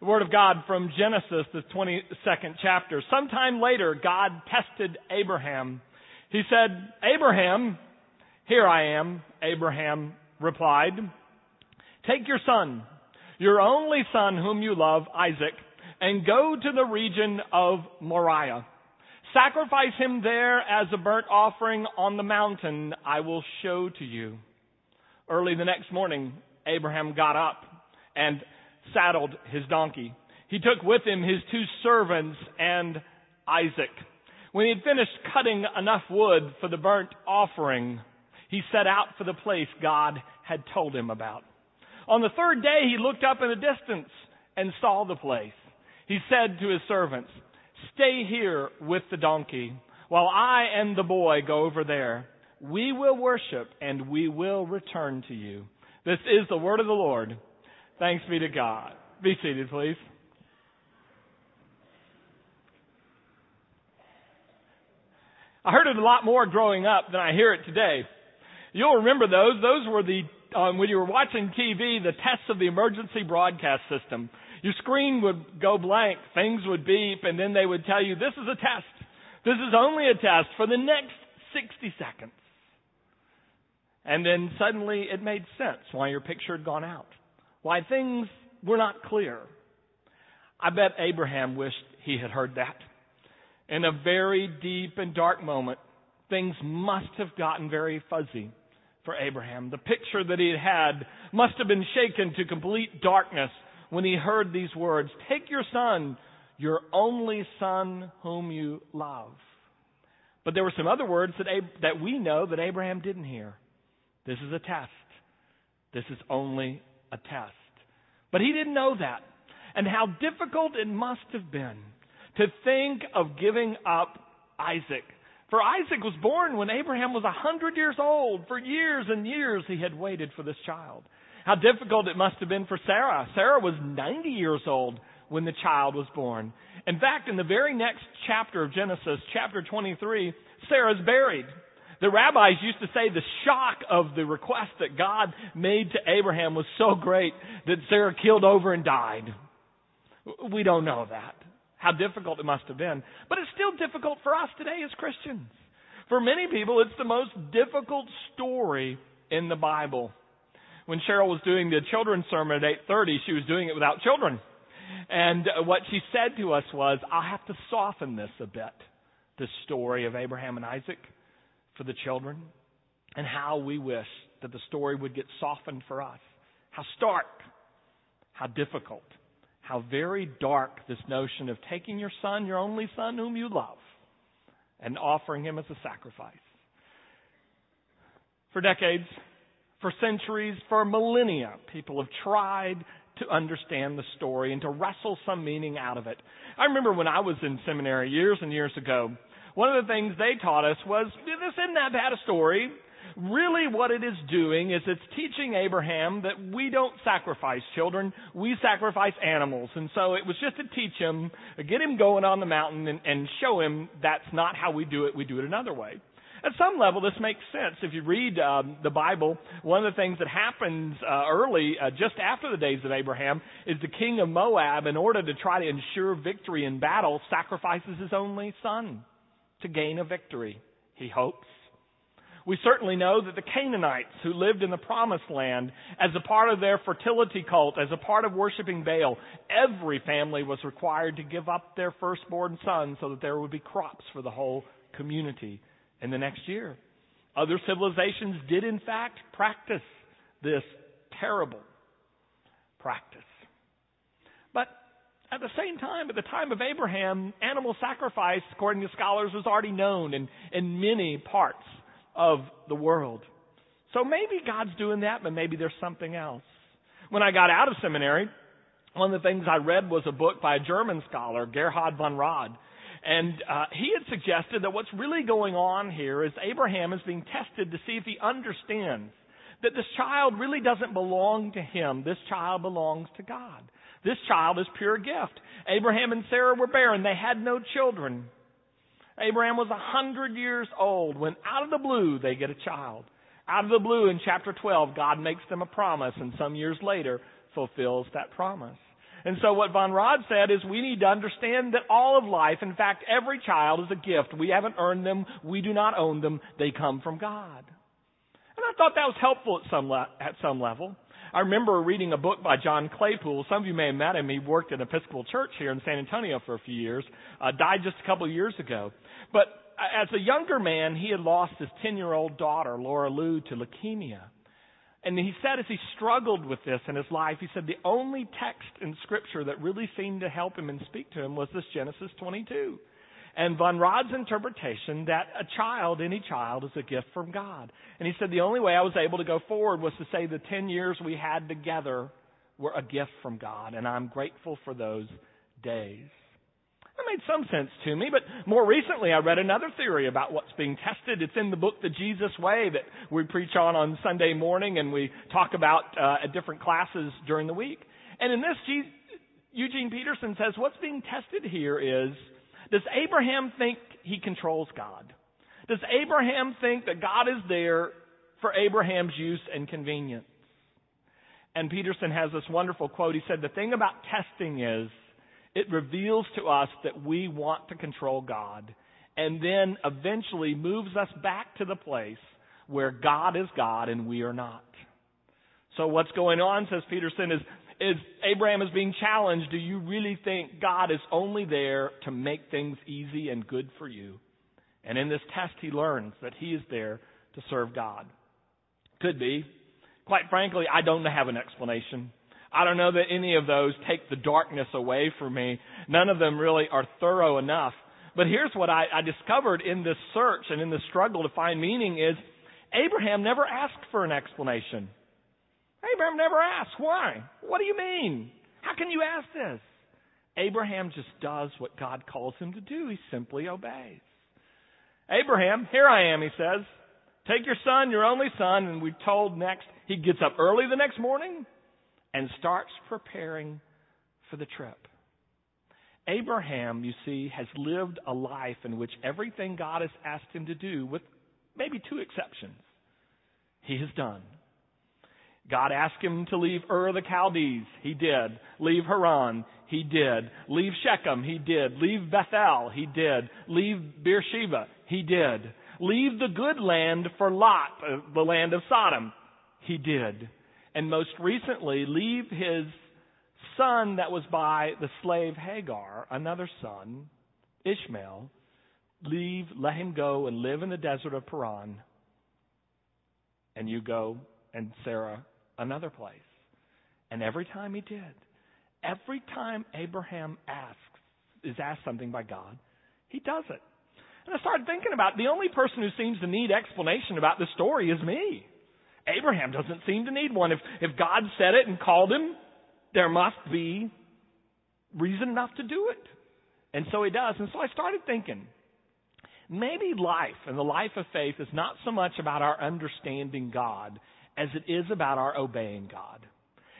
The Word of God from Genesis, the 22nd chapter. Sometime later, God tested Abraham. He said, Abraham, here I am, Abraham replied. Take your son, your only son whom you love, Isaac, and go to the region of Moriah. Sacrifice him there as a burnt offering on the mountain I will show to you. Early the next morning, Abraham got up and saddled his donkey. He took with him his two servants and Isaac. When he had finished cutting enough wood for the burnt offering, he set out for the place God had told him about. On the third day, he looked up in the distance and saw the place. He said to his servants, Stay here with the donkey while I and the boy go over there. We will worship and we will return to you. This is the word of the Lord. Thanks be to God. Be seated, please. I heard it a lot more growing up than I hear it today. You'll remember those. Those were the, um, when you were watching TV, the tests of the emergency broadcast system. Your screen would go blank, things would beep, and then they would tell you, this is a test. This is only a test for the next 60 seconds. And then suddenly it made sense why your picture had gone out why things were not clear. I bet Abraham wished he had heard that. In a very deep and dark moment, things must have gotten very fuzzy for Abraham. The picture that he had must have been shaken to complete darkness when he heard these words Take your son, your only son whom you love. But there were some other words that, Ab- that we know that Abraham didn't hear. This is a test. This is only a test. But he didn't know that. And how difficult it must have been to think of giving up Isaac. For Isaac was born when Abraham was a hundred years old. For years and years he had waited for this child. How difficult it must have been for Sarah. Sarah was 90 years old when the child was born. In fact, in the very next chapter of Genesis, chapter 23, Sarah's buried. The rabbis used to say the shock of the request that God made to Abraham was so great that Sarah killed over and died. We don't know that. How difficult it must have been. But it's still difficult for us today as Christians. For many people, it's the most difficult story in the Bible. When Cheryl was doing the children's sermon at 8:30, she was doing it without children. And what she said to us was, "I'll have to soften this a bit, the story of Abraham and Isaac." For the children, and how we wish that the story would get softened for us. How stark, how difficult, how very dark this notion of taking your son, your only son whom you love, and offering him as a sacrifice. For decades, for centuries, for millennia, people have tried to understand the story and to wrestle some meaning out of it. I remember when I was in seminary years and years ago, one of the things they taught us was this isn't that bad a story. Really, what it is doing is it's teaching Abraham that we don't sacrifice children, we sacrifice animals. And so it was just to teach him, get him going on the mountain and, and show him that's not how we do it, we do it another way. At some level, this makes sense. If you read um, the Bible, one of the things that happens uh, early, uh, just after the days of Abraham, is the king of Moab, in order to try to ensure victory in battle, sacrifices his only son to gain a victory, he hopes. We certainly know that the Canaanites who lived in the promised land, as a part of their fertility cult, as a part of worshiping Baal, every family was required to give up their firstborn son so that there would be crops for the whole community in the next year. Other civilizations did in fact practice this terrible practice. At the same time, at the time of Abraham, animal sacrifice, according to scholars, was already known in, in many parts of the world. So maybe God's doing that, but maybe there's something else. When I got out of seminary, one of the things I read was a book by a German scholar, Gerhard von Rad. And uh, he had suggested that what's really going on here is Abraham is being tested to see if he understands that this child really doesn't belong to him. This child belongs to God. This child is pure gift. Abraham and Sarah were barren. They had no children. Abraham was a hundred years old when out of the blue they get a child. Out of the blue in chapter 12, God makes them a promise and some years later fulfills that promise. And so what Von Rad said is we need to understand that all of life, in fact, every child is a gift. We haven't earned them. We do not own them. They come from God. And I thought that was helpful at some, le- at some level. I remember reading a book by John Claypool. Some of you may have met him. He worked at Episcopal Church here in San Antonio for a few years. Uh, died just a couple of years ago. But as a younger man, he had lost his 10 year old daughter, Laura Lue, to leukemia. And he said as he struggled with this in his life, he said the only text in Scripture that really seemed to help him and speak to him was this Genesis 22. And Von Rad's interpretation that a child, any child, is a gift from God. And he said the only way I was able to go forward was to say the 10 years we had together were a gift from God. And I'm grateful for those days. That made some sense to me, but more recently I read another theory about what's being tested. It's in the book The Jesus Way that we preach on on Sunday morning and we talk about uh, at different classes during the week. And in this, Eugene Peterson says what's being tested here is does Abraham think he controls God? Does Abraham think that God is there for Abraham's use and convenience? And Peterson has this wonderful quote. He said, The thing about testing is it reveals to us that we want to control God and then eventually moves us back to the place where God is God and we are not. So what's going on, says Peterson, is, is Abraham is being challenged. Do you really think God is only there to make things easy and good for you? And in this test, he learns that he is there to serve God. Could be. Quite frankly, I don't have an explanation. I don't know that any of those take the darkness away from me. None of them really are thorough enough. But here's what I, I discovered in this search and in this struggle to find meaning is Abraham never asked for an explanation. Abraham never asked, why? What do you mean? How can you ask this? Abraham just does what God calls him to do. He simply obeys. Abraham, here I am, he says. Take your son, your only son, and we're told next, he gets up early the next morning and starts preparing for the trip. Abraham, you see, has lived a life in which everything God has asked him to do, with maybe two exceptions, he has done. God asked him to leave Ur the Chaldees. He did. Leave Haran. He did. Leave Shechem. He did. Leave Bethel. He did. Leave Beersheba. He did. Leave the good land for Lot, uh, the land of Sodom. He did and most recently leave his son that was by the slave Hagar, another son, Ishmael, leave, let him go and live in the desert of Paran, and you go and Sarah another place. And every time he did, every time Abraham asks, is asked something by God, he does it. And I started thinking about the only person who seems to need explanation about this story is me. Abraham doesn't seem to need one. If, if God said it and called him, there must be reason enough to do it. And so he does. And so I started thinking, maybe life and the life of faith is not so much about our understanding God as it is about our obeying God.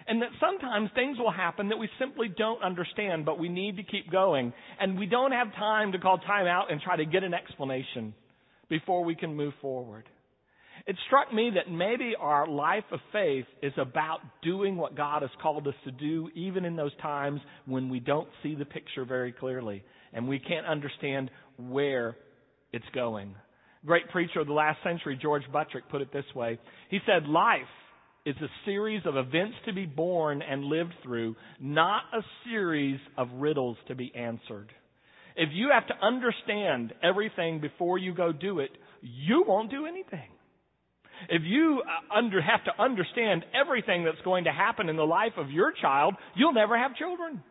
And that sometimes things will happen that we simply don't understand, but we need to keep going. And we don't have time to call time out and try to get an explanation before we can move forward. It struck me that maybe our life of faith is about doing what God has called us to do, even in those times when we don't see the picture very clearly and we can't understand where it's going. Great preacher of the last century, George Buttrick, put it this way. He said, Life is a series of events to be born and lived through, not a series of riddles to be answered. If you have to understand everything before you go do it, you won't do anything. If you uh, under, have to understand everything that's going to happen in the life of your child, you'll never have children.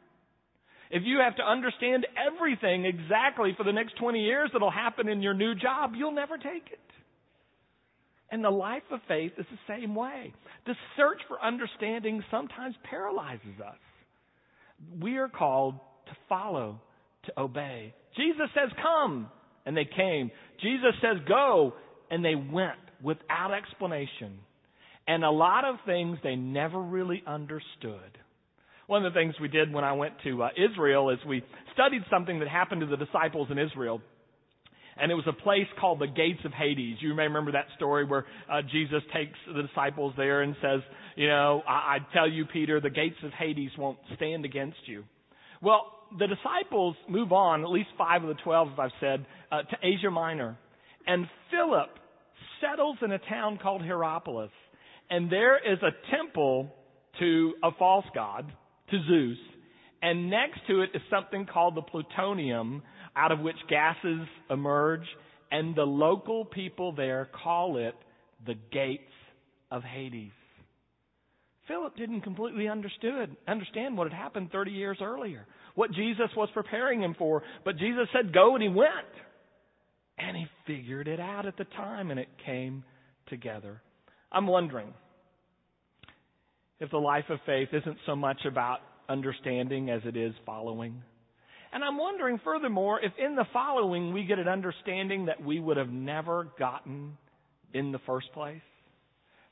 If you have to understand everything exactly for the next 20 years that'll happen in your new job, you'll never take it. And the life of faith is the same way. The search for understanding sometimes paralyzes us. We are called to follow, to obey. Jesus says, Come, and they came. Jesus says, Go, and they went without explanation. And a lot of things they never really understood. One of the things we did when I went to uh, Israel is we studied something that happened to the disciples in Israel. And it was a place called the gates of Hades. You may remember that story where uh, Jesus takes the disciples there and says, you know, I, I tell you, Peter, the gates of Hades won't stand against you. Well, the disciples move on, at least five of the twelve, as I've said, uh, to Asia Minor. And Philip settles in a town called Hierapolis. And there is a temple to a false god, to Zeus. And next to it is something called the plutonium, out of which gases emerge. And the local people there call it the gates of Hades. Philip didn't completely understood, understand what had happened 30 years earlier, what Jesus was preparing him for. But Jesus said, go, and he went. And he figured it out at the time, and it came together. I'm wondering if the life of faith isn't so much about understanding as it is following. And I'm wondering, furthermore, if in the following we get an understanding that we would have never gotten in the first place.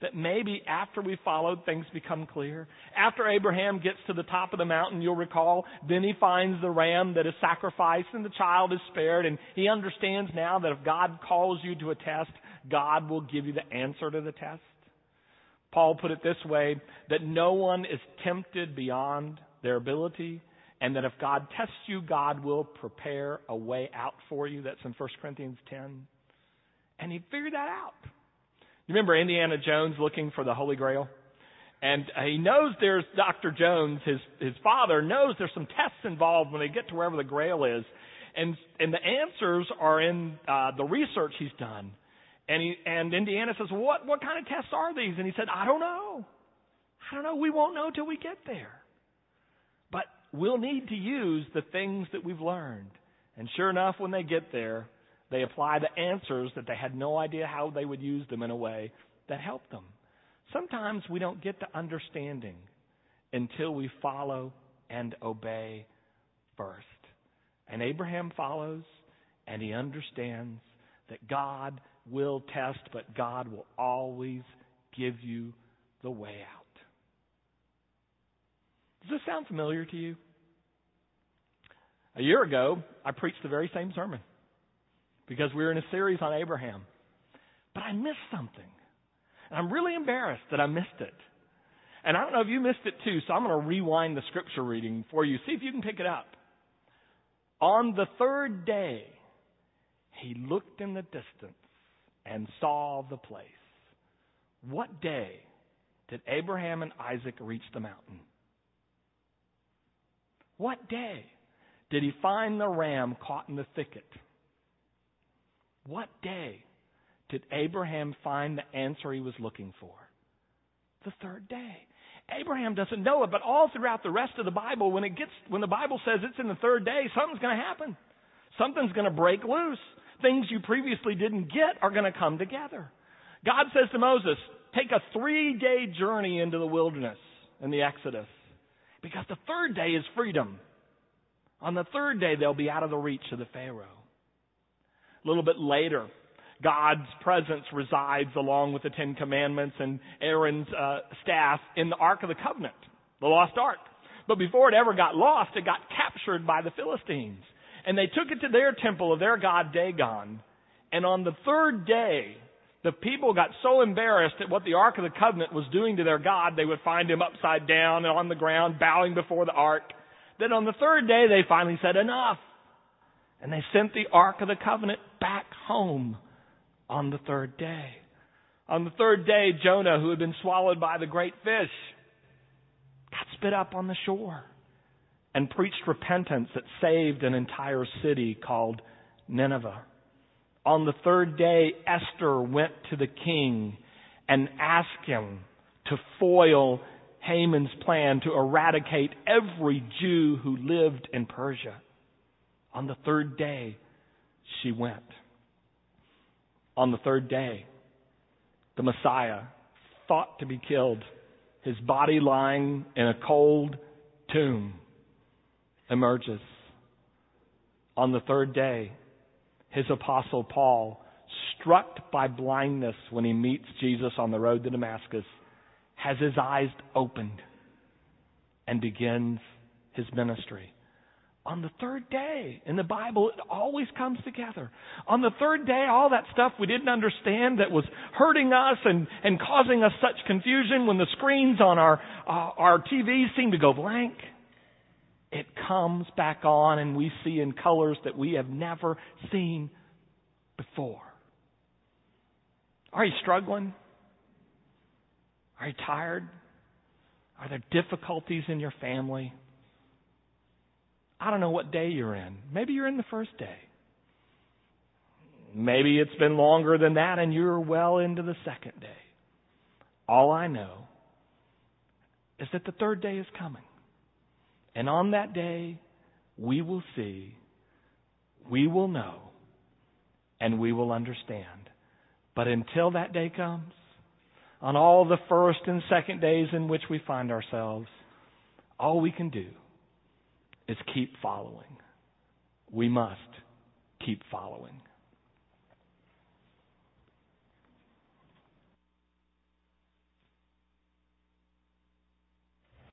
That maybe after we followed, things become clear. After Abraham gets to the top of the mountain, you'll recall, then he finds the ram that is sacrificed and the child is spared, and he understands now that if God calls you to a test, God will give you the answer to the test. Paul put it this way that no one is tempted beyond their ability, and that if God tests you, God will prepare a way out for you. That's in 1 Corinthians 10. And he figured that out. You remember Indiana Jones looking for the Holy Grail? And he knows there's Dr. Jones, his, his father, knows there's some tests involved when they get to wherever the Grail is. And, and the answers are in uh, the research he's done. And he, and Indiana says, what, what kind of tests are these? And he said, I don't know. I don't know. We won't know till we get there. But we'll need to use the things that we've learned. And sure enough, when they get there, they apply the answers that they had no idea how they would use them in a way that helped them. Sometimes we don't get to understanding until we follow and obey first. And Abraham follows and he understands that God will test, but God will always give you the way out. Does this sound familiar to you? A year ago, I preached the very same sermon because we were in a series on Abraham. But I missed something. And I'm really embarrassed that I missed it. And I don't know if you missed it too, so I'm going to rewind the scripture reading for you. See if you can pick it up. On the third day, he looked in the distance and saw the place. What day did Abraham and Isaac reach the mountain? What day did he find the ram caught in the thicket? What day did Abraham find the answer he was looking for? The third day. Abraham doesn't know it, but all throughout the rest of the Bible, when it gets, when the Bible says it's in the third day, something's going to happen. Something's going to break loose things you previously didn't get are going to come together. God says to Moses, take a three day journey into the wilderness in the Exodus because the third day is freedom. On the third day, they'll be out of the reach of the Pharaoh. A little bit later, God's presence resides along with the Ten Commandments and Aaron's uh, staff in the Ark of the Covenant, the lost Ark. But before it ever got lost, it got captured by the Philistines. And they took it to their temple of their god Dagon. And on the third day, the people got so embarrassed at what the Ark of the Covenant was doing to their God, they would find him upside down and on the ground, bowing before the Ark. That on the third day, they finally said, enough. And they sent the Ark of the Covenant back home on the third day. On the third day, Jonah, who had been swallowed by the great fish, got spit up on the shore and preached repentance that saved an entire city called Nineveh. On the third day, Esther went to the king and asked him to foil Haman's plan to eradicate every Jew who lived in Persia. On the third day, she went. On the third day, the Messiah, thought to be killed, his body lying in a cold tomb emerges. On the third day, his apostle Paul, struck by blindness when he meets Jesus on the road to Damascus, has his eyes opened and begins his ministry. on the third day. In the Bible, it always comes together. On the third day, all that stuff we didn't understand that was hurting us and, and causing us such confusion when the screens on our, uh, our TVs seem to go blank, comes back on and we see in colors that we have never seen before. Are you struggling? Are you tired? Are there difficulties in your family? I don't know what day you're in. Maybe you're in the first day. Maybe it's been longer than that and you're well into the second day. All I know is that the third day is coming. And on that day, we will see, we will know, and we will understand. But until that day comes, on all the first and second days in which we find ourselves, all we can do is keep following. We must keep following.